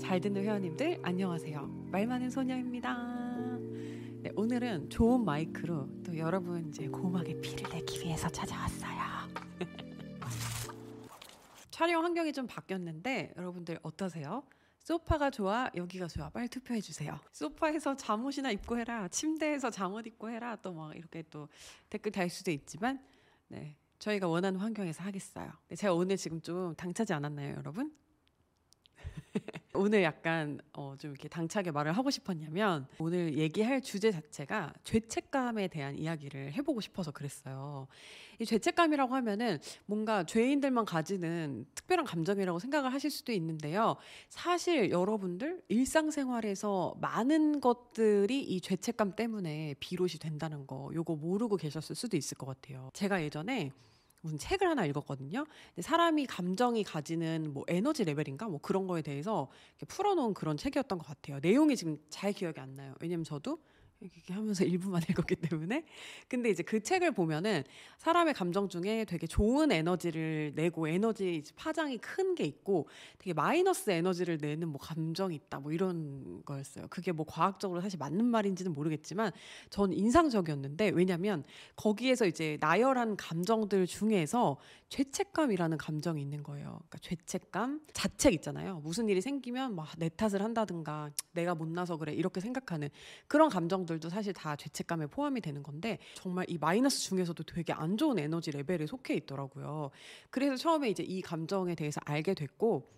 잘 듣는 회원님들 안녕하세요. 말 많은 소녀입니다. 네, 오늘은 좋은 마이크로 또 여러분 이제 고막에 피를 내기 위해서 찾아왔어요. 촬영 환경이 좀 바뀌었는데 여러분들 어떠세요? 소파가 좋아 여기가 좋아 빨리 투표해 주세요. 소파에서 잠옷이나 입고 해라. 침대에서 잠옷 입고 해라. 또 막 이렇게 또 댓글 달 수도 있지만 네. 저희가 원하는 환경에서 하겠어요. 네, 제가 오늘 지금 좀 당차지 않았나요, 여러분? 오늘 약간 어, 좀 이렇게 당차게 말을 하고 싶었냐면 오늘 얘기할 주제 자체가 죄책감에 대한 이야기를 해보고 싶어서 그랬어요. 이 죄책감이라고 하면은 뭔가 죄인들만 가지는 특별한 감정이라고 생각을 하실 수도 있는데요. 사실 여러분들 일상생활에서 많은 것들이 이 죄책감 때문에 비롯이 된다는 거 요거 모르고 계셨을 수도 있을 것 같아요. 제가 예전에 무슨 책을 하나 읽었거든요. 근데 사람이 감정이 가지는 뭐 에너지 레벨인가 뭐 그런 거에 대해서 풀어놓은 그런 책이었던 것 같아요. 내용이 지금 잘 기억이 안 나요. 왜냐면 저도 이렇게 하면서 일부만 읽었기 때문에. 근데 이제 그 책을 보면은 사람의 감정 중에 되게 좋은 에너지를 내고 에너지 파장이 큰 게 있고 되게 마이너스 에너지를 내는 뭐 감정이 있다 뭐 이런 거였어요. 그게 뭐 과학적으로 사실 맞는 말인지는 모르겠지만 전 인상적이었는데 왜냐면 거기에서 이제 나열한 감정들 중에서 죄책감이라는 감정이 있는 거예요. 그러니까 죄책감, 자책 있잖아요. 무슨 일이 생기면 막 내 탓을 한다든가 내가 못나서 그래 이렇게 생각하는 그런 감정들 도 사실 다 죄책감에 포함이 되는 건데 정말 이 마이너스 중에서도 되게 안 좋은 에너지 레벨에 속해 있더라고요. 그래서 처음에 이제 이 감정에 대해서 알게 됐고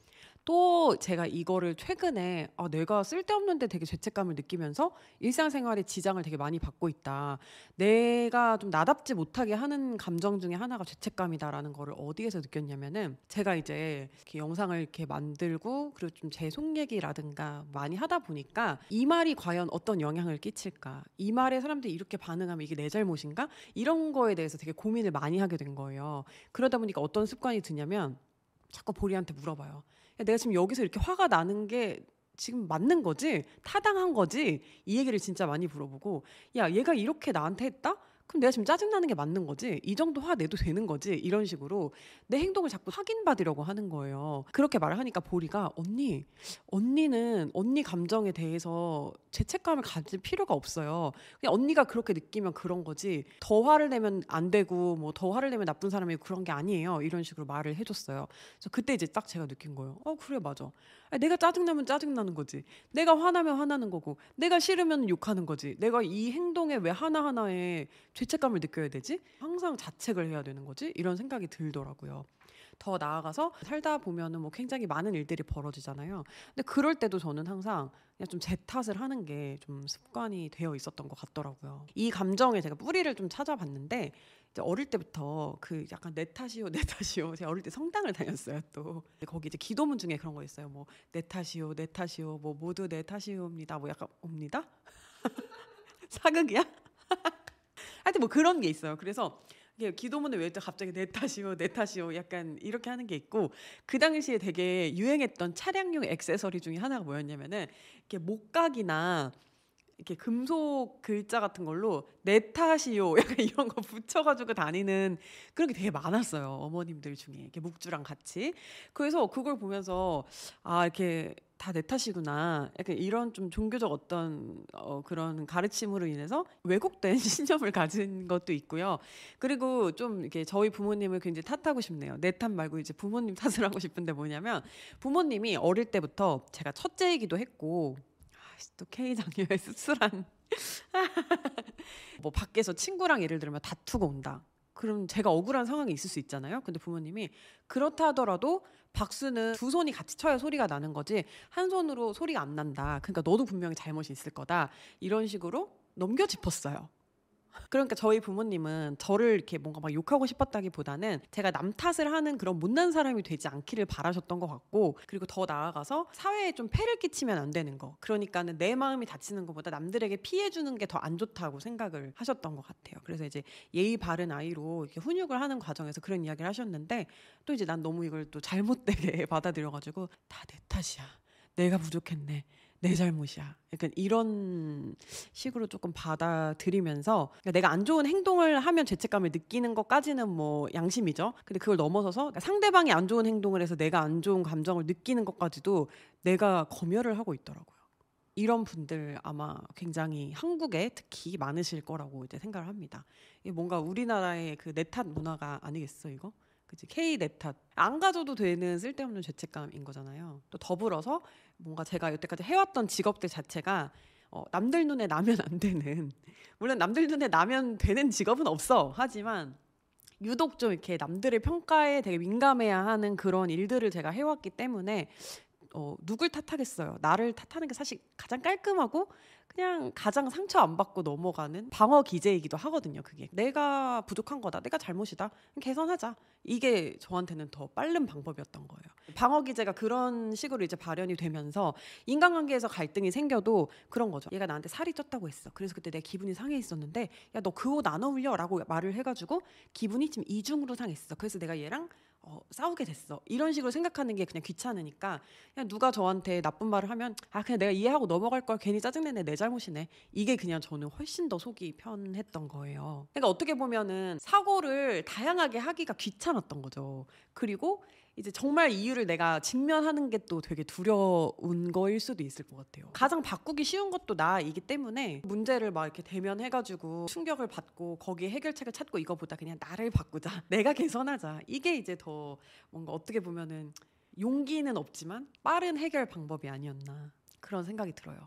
또 제가 이거를 최근에 아, 내가 쓸데없는데 되게 죄책감을 느끼면서 일상생활에 지장을 되게 많이 받고 있다. 내가 좀 나답지 못하게 하는 감정 중에 하나가 죄책감이다라는 거를 어디에서 느꼈냐면은 제가 이제 이렇게 영상을 이렇게 만들고 그리고 좀 제 속 얘기라든가 많이 하다 보니까 이 말이 과연 어떤 영향을 끼칠까? 이 말에 사람들이 이렇게 반응하면 이게 내 잘못인가? 이런 거에 대해서 되게 고민을 많이 하게 된 거예요. 그러다 보니까 어떤 습관이 드냐면 자꾸 보리한테 물어봐요. 야, 내가 지금 여기서 이렇게 화가 나는 게 지금 맞는 거지? 타당한 거지? 이 얘기를 진짜 많이 물어보고, 야, 얘가 이렇게 나한테 했다? 그럼 내가 지금 짜증나는 게 맞는 거지? 이 정도 화 내도 되는 거지? 이런 식으로 내 행동을 자꾸 확인받으려고 하는 거예요. 그렇게 말을 하니까 보리가 언니, 언니는 언니 감정에 대해서 죄책감을 가질 필요가 없어요. 그냥 언니가 그렇게 느끼면 그런 거지. 더 화를 내면 안 되고 뭐 더 화를 내면 나쁜 사람이 그런 게 아니에요. 이런 식으로 말을 해줬어요. 그래서 그때 이제 딱 제가 느낀 거예요. 어 그래 맞아. 내가 짜증나면 짜증나는 거지. 내가 화나면 화나는 거고. 내가 싫으면 욕하는 거지. 내가 이 행동에 왜 하나하나에 죄책감을 느껴야 되지? 항상 자책을 해야 되는 거지? 이런 생각이 들더라고요. 더 나아가서 살다 보면은 뭐 굉장히 많은 일들이 벌어지잖아요. 근데 그럴 때도 저는 항상 그냥 좀 제 탓을 하는 게 좀 습관이 되어 있었던 것 같더라고요. 이 감정에 제가 뿌리를 좀 찾아봤는데 이제 어릴 때부터 그 약간 내 탓이요, 내 탓이요. 제가 어릴 때 성당을 다녔어요 또. 거기 이제 기도문 중에 그런 거 있어요. 뭐 내 탓이요, 내 탓이요, 뭐 모두 내 탓이옵니다. 뭐 약간 옵니다. 사극이야? 하여튼 뭐 그런 게 있어요. 그래서 기도문을 외울 때 갑자기 내 탓이요, 내 탓이요, 약간 이렇게 하는 게 있고 그 당시에 되게 유행했던 차량용 액세서리 중에 하나가 뭐였냐면은 이렇게 목각이나 이렇게 금속 글자 같은 걸로 내 탓이요 약간 이런 거 붙여가지고 다니는 그런 게 되게 많았어요 어머님들 중에 이렇게 묵주랑 같이 그래서 그걸 보면서 아 이렇게 다 내 탓이구나 약간 이런 좀 종교적 어떤 어, 그런 가르침으로 인해서 왜곡된 신념을 가진 것도 있고요 그리고 좀 이렇게 저희 부모님을 굉장히 탓하고 싶네요 내 탓 말고 이제 부모님 탓을 하고 싶은데 뭐냐면 부모님이 어릴 때부터 제가 첫째이기도 했고 또 K 장녀의 씁쓸한 뭐 밖에서 친구랑 예를 들면 다투고 온다. 그럼 제가 억울한 상황이 있을 수 있잖아요. 근데 부모님이 그렇다 하더라도 박수는 두 손이 같이 쳐야 소리가 나는 거지 한 손으로 소리가 안 난다. 그러니까 너도 분명히 잘못이 있을 거다. 이런 식으로 넘겨 짚었어요. 그러니까 저희 부모님은 저를 이렇게 뭔가 막 욕하고 싶었다기보다는 제가 남 탓을 하는 그런 못난 사람이 되지 않기를 바라셨던 것 같고 그리고 더 나아가서 사회에 좀 폐를 끼치면 안 되는 거 그러니까는 내 마음이 다치는 것보다 남들에게 피해 주는 게 더 안 좋다고 생각을 하셨던 것 같아요. 그래서 이제 예의 바른 아이로 이렇게 훈육을 하는 과정에서 그런 이야기를 하셨는데 또 이제 난 너무 이걸 또 잘못되게 받아들여가지고 다 내 탓이야. 내가 부족했네. 내 잘못이야. 약간 이런 식으로 조금 받아들이면서 그러니까 내가 안 좋은 행동을 하면 죄책감을 느끼는 것까지는 뭐 양심이죠. 근데 그걸 넘어서서 그러니까 상대방이 안 좋은 행동을 해서 내가 안 좋은 감정을 느끼는 것까지도 내가 검열을 하고 있더라고요. 이런 분들 아마 굉장히 한국에 특히 많으실 거라고 이제 생각을 합니다. 뭔가 우리나라의 그 내탓 문화가 아니겠어 이거? 그치 K 내탓 안 가져도 되는 쓸데없는 죄책감인 거잖아요. 또 더불어서 뭔가 제가 여태까지 해왔던 직업들 자체가 어, 남들 눈에 나면 안 되는 물론 남들 눈에 나면 되는 직업은 없어 하지만 유독 좀 이렇게 남들의 평가에 되게 민감해야 하는 그런 일들을 제가 해왔기 때문에 어, 누굴 탓하겠어요. 나를 탓하는 게 사실 가장 깔끔하고 그냥 가장 상처 안 받고 넘어가는 방어 기제이기도 하거든요. 그게 내가 부족한 거다, 내가 잘못이다, 개선하자. 이게 저한테는 더 빠른 방법이었던 거예요. 방어 기제가 그런 식으로 이제 발현이 되면서 인간관계에서 갈등이 생겨도 그런 거죠. 얘가 나한테 살이 쪘다고 했어. 그래서 그때 내 기분이 상해 있었는데 야 너 그 옷 안 어울려라고 말을 해가지고 기분이 지금 이중으로 상했어. 그래서 내가 얘랑 어, 싸우게 됐어. 이런 식으로 생각하는 게 그냥 귀찮으니까 그냥 누가 저한테 나쁜 말을 하면 아 그냥 내가 이해하고 넘어갈 걸 괜히 짜증내네 내 잘못이네. 이게 그냥 저는 훨씬 더 속이 편했던 거예요. 그러니까 어떻게 보면은 사고를 다양하게 하기가 귀찮았던 거죠. 그리고 이제 정말 이유를 내가 직면하는 게 또 되게 두려운 거일 수도 있을 것 같아요. 가장 바꾸기 쉬운 것도 나이기 때문에 문제를 막 이렇게 대면해가지고 충격을 받고 거기에 해결책을 찾고 이거보다 그냥 나를 바꾸자, 내가 개선하자. 이게 이제 더 뭔가 어떻게 보면은 용기는 없지만 빠른 해결 방법이 아니었나 그런 생각이 들어요.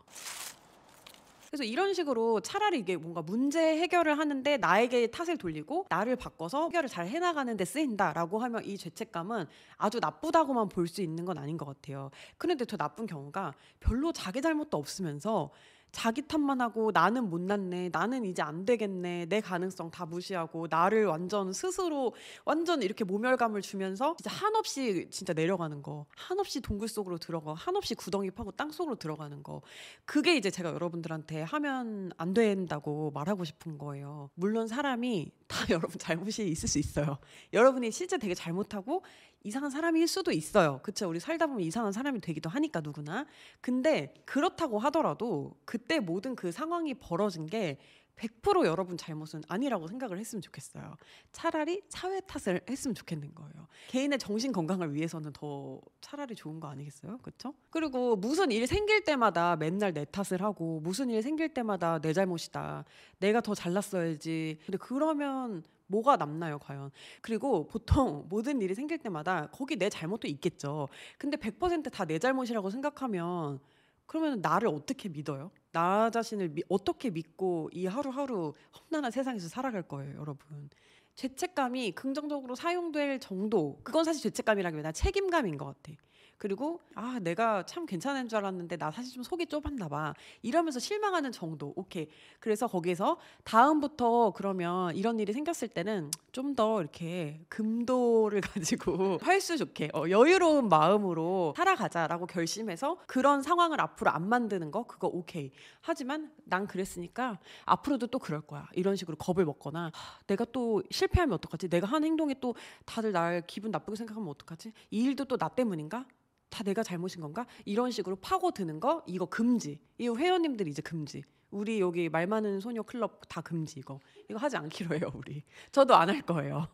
그래서 이런 식으로 차라리 이게 뭔가 문제 해결을 하는데 나에게 탓을 돌리고 나를 바꿔서 해결을 잘 해나가는 데 쓰인다라고 하면 이 죄책감은 아주 나쁘다고만 볼 수 있는 건 아닌 것 같아요. 그런데 더 나쁜 경우가 별로 자기 잘못도 없으면서 자기 탓만 하고 나는 못났네, 나는 이제 안 되겠네, 내 가능성 다 무시하고 나를 완전 스스로 완전 이렇게 모멸감을 주면서 진짜 한없이 진짜 내려가는 거, 한없이 동굴 속으로 들어가, 한없이 구덩이 파고 땅 속으로 들어가는 거, 그게 이제 제가 여러분들한테 하면 안 된다고 말하고 싶은 거예요. 물론 사람이 다 여러분 잘못이 있을 수 있어요. 여러분이 실제 되게 잘못하고 이상한 사람일 수도 있어요. 그쵸? 우리 살다 보면 이상한 사람이 되기도 하니까 누구나. 근데 그렇다고 하더라도 그때 모든 그 상황이 벌어진 게 100% 여러분 잘못은 아니라고 생각을 했으면 좋겠어요. 차라리 사회 탓을 했으면 좋겠는 거예요. 개인의 정신 건강을 위해서는 더 차라리 좋은 거 아니겠어요? 그렇죠? 그리고 무슨 일 생길 때마다 맨날 내 탓을 하고 무슨 일 생길 때마다 내 잘못이다. 내가 더 잘났어야지. 근데 그러면 뭐가 남나요, 과연? 그리고 보통 모든 일이 생길 때마다 거기 내 잘못도 있겠죠. 근데 100%다 내 잘못이라고 생각하면 그러면 나를 어떻게 믿어요? 나 자신을 미, 어떻게 믿고 이 하루하루 험난한 세상에서 살아갈 거예요, 여러분. 죄책감이 긍정적으로 사용될 정도, 그건 사실 죄책감이라기보다 책임감인 것 같아. 그리고 아 내가 참 괜찮은 줄 알았는데 나 사실 좀 속이 좁았나 봐. 이러면서 실망하는 정도. 오케이. 그래서 거기서 다음부터 그러면 이런 일이 생겼을 때는 좀 더 이렇게 금도를 가지고 할수 좋게 어, 여유로운 마음으로 살아가자라고 결심해서 그런 상황을 앞으로 안 만드는 거 그거 오케이. 하지만 난 그랬으니까 앞으로도 또 그럴 거야. 이런 식으로 겁을 먹거나 하, 내가 또 실패하면 어떡하지? 내가 한 행동에 또 다들 날 기분 나쁘게 생각하면 어떡하지? 이 일도 또 나 때문인가 다 내가 잘못인 건가? 이런 식으로 파고드는 거 이거 금지. 이 회원님들이 이제 금지. 우리 여기 말 많은 소녀 클럽 다 금지 이거. 이거 하지 않기로 해요, 우리. 저도 안 할 거예요.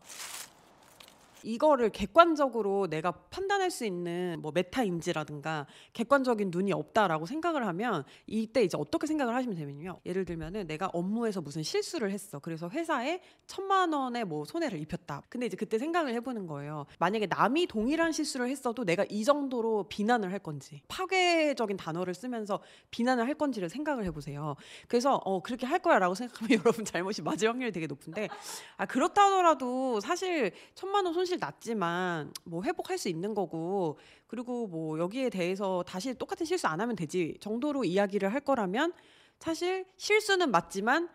이거를 객관적으로 내가 판단할 수 있는 뭐 메타인지라든가 객관적인 눈이 없다라고 생각을 하면 이때 이제 어떻게 생각을 하시면 되면요. 예를 들면은 내가 업무에서 무슨 실수를 했어. 그래서 회사에 천만 원의 뭐 손해를 입혔다. 근데 이제 그때 생각을 해보는 거예요. 만약에 남이 동일한 실수를 했어도 내가 이 정도로 비난을 할 건지 파괴적인 단어를 쓰면서 비난을 할 건지를 생각을 해보세요. 그래서 어 그렇게 할 거야라고 생각하면 여러분 잘못이 맞을 확률이 되게 높은데 아 그렇다 하더라도 사실 천만 원 손실 났지만 뭐 회복할 수 있는 거고 그리고 뭐 여기에 대해서 다시 똑같은 실수 안 하면 되지 정도로 이야기를 할 거라면 사실 실수는 맞지만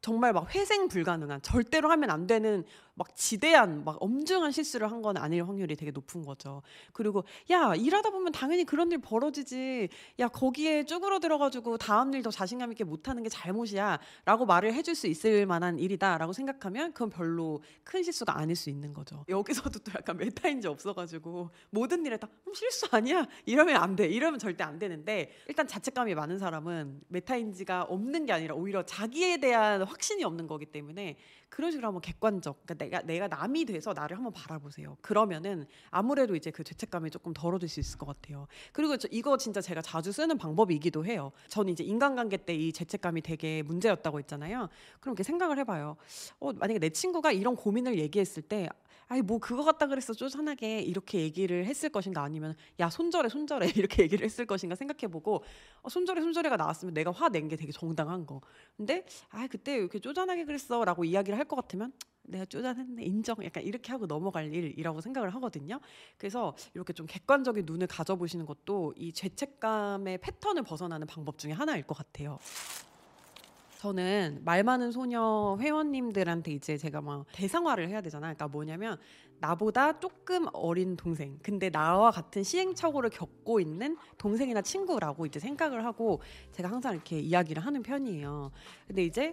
정말 막 회생 불가능한 절대로 하면 안 되는 막 지대한 막 엄중한 실수를 한 건 아닐 확률이 되게 높은 거죠. 그리고 야 일하다 보면 당연히 그런 일 벌어지지. 야 거기에 쭈그러들어 가지고 다음 일도 자신감 있게 못하는 게 잘못이야라고 말을 해줄 수 있을 만한 일이다라고 생각하면 그건 별로 큰 실수가 아닐 수 있는 거죠. 여기서도 또 약간 메타인지 없어가지고 모든 일에 다 음, 실수 아니야 이러면 안 돼. 이러면 절대 안 되는데 일단 자책감이 많은 사람은 메타인지가 없는 게 아니라 오히려 자기에 대한 확신이 없는 거기 때문에 그런 식으로 한번 객관적, 그러니까 내가 내가 남이 돼서 나를 한번 바라보세요. 그러면은 아무래도 이제 그 죄책감이 조금 덜어질 수 있을 것 같아요. 그리고 저 이거 진짜 제가 자주 쓰는 방법이기도 해요. 저는 이제 인간관계 때 이 죄책감이 되게 문제였다고 했잖아요. 그럼 이렇게 생각을 해봐요. 어, 만약에 내 친구가 이런 고민을 얘기했을 때 아이 뭐 그거 같다 그랬어. 쪼잔하게 이렇게 얘기를 했을 것인가? 아니면 야 손절해 손절해. 이렇게 얘기를 했을 것인가 생각해보고 어, 손절해 손절해가 나왔으면 내가 화낸 게 되게 정당한 거. 근데 아 그때 이렇게 쪼잔하게 그랬어 라고 이야기를 할 것 같으면 내가 쪼잔했네 인정. 약간 이렇게 하고 넘어갈 일이라고 생각을 하거든요. 그래서 이렇게 좀 객관적인 눈을 가져보시는 것도 이 죄책감의 패턴을 벗어나는 방법 중에 하나일 것 같아요. 저는 말 많은 소녀 회원님들한테 이제 제가 막 대상화를 해야 되잖아요. 그러니까 뭐냐면 나보다 조금 어린 동생, 근데 나와 같은 시행착오를 겪고 있는 동생이나 친구라고 이제 생각을 하고 제가 항상 이렇게 이야기를 하는 편이에요. 근데 이제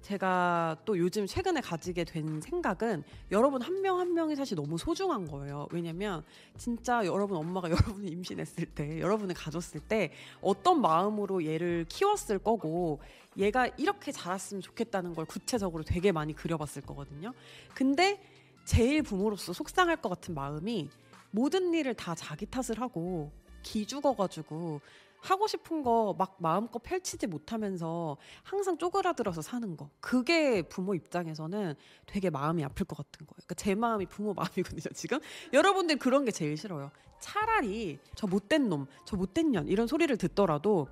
제가 또 요즘 최근에 가지게 된 생각은 여러분 한 명한 명이 사실 너무 소중한 거예요. 왜냐면 진짜 여러분 엄마가 여러분을 임신했을 때, 여러분을 가졌을 때 어떤 마음으로 얘를 키웠을 거고 얘가 이렇게 자랐으면 좋겠다는 걸 구체적으로 되게 많이 그려봤을 거거든요. 근데 제일 부모로서 속상할 것 같은 마음이 모든 일을 다 자기 탓을 하고 기죽어가지고 하고 싶은 거 막 마음껏 펼치지 못하면서 항상 쪼그라들어서 사는 거. 그게 부모 입장에서는 되게 마음이 아플 것 같은 거예요. 그러니까 제 마음이 부모 마음이거든요, 지금. 여러분들 그런 게 제일 싫어요. 차라리 저 못된 놈, 저 못된 년 이런 소리를 듣더라도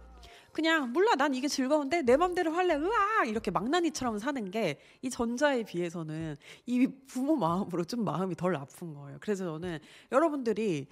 그냥 몰라 난 이게 즐거운데 내 맘대로 할래 으아 이렇게 망나니처럼 사는 게 이 전자에 비해서는 이 부모 마음으로 좀 마음이 덜 아픈 거예요. 그래서 저는 여러분들이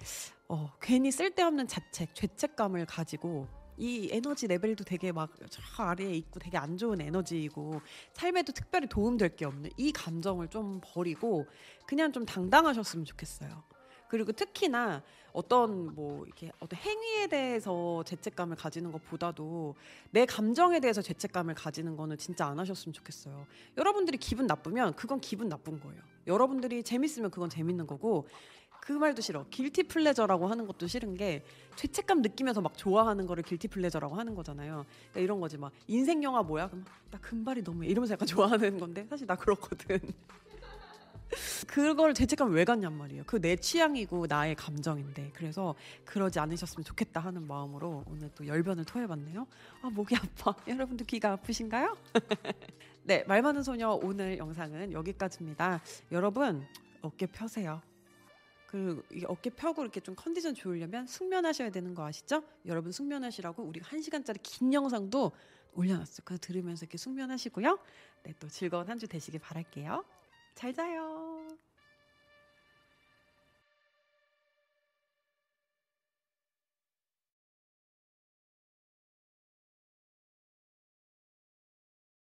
어, 괜히 쓸데없는 자책, 죄책감을 가지고 이 에너지 레벨도 되게 막 저 아래에 있고 되게 안 좋은 에너지이고 삶에도 특별히 도움될 게 없는 이 감정을 좀 버리고 그냥 좀 당당하셨으면 좋겠어요. 그리고 특히나 어떤 뭐 이렇게 어떤 행위에 대해서 죄책감을 가지는 것보다도 내 감정에 대해서 죄책감을 가지는 거는 진짜 안 하셨으면 좋겠어요. 여러분들이 기분 나쁘면 그건 기분 나쁜 거예요. 여러분들이 재밌으면 그건 재밌는 거고 그 말도 싫어. guilty pleasure라고 하는 것도 싫은 게 죄책감 느끼면서 막 좋아하는 거를 guilty pleasure라고 하는 거잖아요. 그러니까 이런 거지 막 인생 영화 뭐야? 그럼 나 금발이 너무해 이러면서 약간 좋아하는 건데 사실 나 그렇거든. 그걸 죄책감 왜 갖냔 말이에요. 그 내 취향이고 나의 감정인데 그래서 그러지 않으셨으면 좋겠다 하는 마음으로 오늘 또 열변을 토해봤네요. 아 목이 아파. 여러분도 귀가 아프신가요? 네, 말 많은 소녀 오늘 영상은 여기까지입니다. 여러분 어깨 펴세요. 그 어깨 펴고 이렇게 좀 컨디션 좋으려면 숙면하셔야 되는 거 아시죠? 여러분 숙면하시라고 우리 한 시간짜리 긴 영상도 올려놨어요. 그거 들으면서 이렇게 숙면하시고요. 네, 또 즐거운 한 주 되시길 바랄게요. 잘 자요.